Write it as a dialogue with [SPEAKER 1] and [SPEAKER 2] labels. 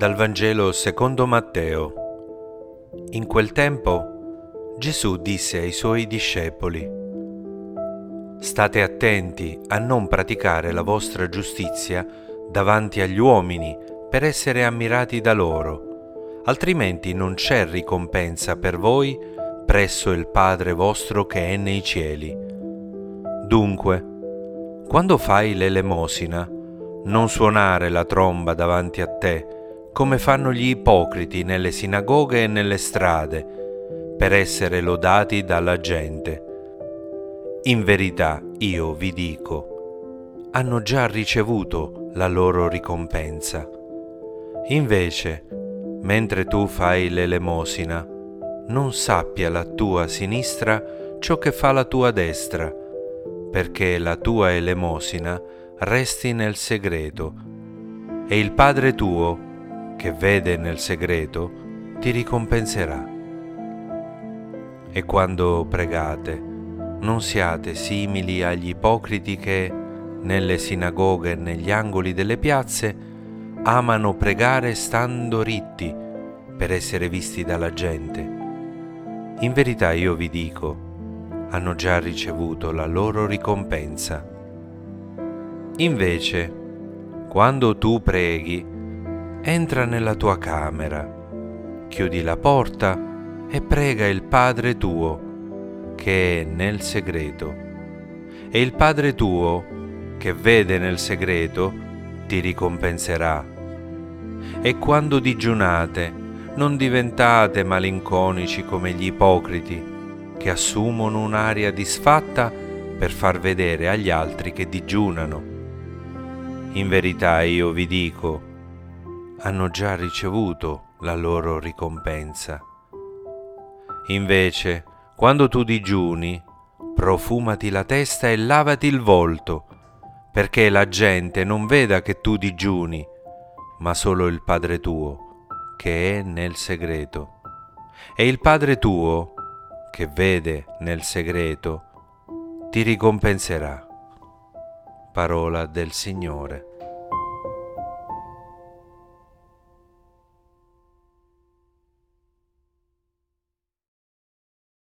[SPEAKER 1] Dal Vangelo secondo Matteo. In quel tempo Gesù disse ai suoi discepoli, State attenti a non praticare la vostra giustizia davanti agli uomini per essere ammirati da loro, altrimenti non c'è ricompensa per voi presso il Padre vostro che è nei cieli. Dunque, quando fai l'elemosina, non suonare la tromba davanti a te, come fanno gli ipocriti nelle sinagoghe e nelle strade, per essere lodati dalla gente. In verità io vi dico, hanno già ricevuto la loro ricompensa. Invece, mentre tu fai l'elemosina, non sappia la tua sinistra ciò che fa la tua destra, perché la tua elemosina resti nel segreto, e il Padre tuo, che vede nel segreto, ti ricompenserà. E quando pregate, non siate simili agli ipocriti che, nelle sinagoghe e negli angoli delle piazze, amano pregare stando ritti per essere visti dalla gente. In verità io vi dico, hanno già ricevuto la loro ricompensa. Invece, quando tu preghi, entra nella tua camera, chiudi la porta e prega il Padre tuo che è nel segreto. E il Padre tuo che vede nel segreto ti ricompenserà. E quando digiunate, non diventate malinconici come gli ipocriti, che assumono un'aria disfatta per far vedere agli altri che digiunano. In verità io vi dico, hanno già ricevuto la loro ricompensa. Invece, quando tu digiuni, profumati la testa e lavati il volto, perché la gente non veda che tu digiuni, ma solo il Padre tuo, che è nel segreto. E il Padre tuo, che vede nel segreto, ti ricompenserà. Parola del Signore.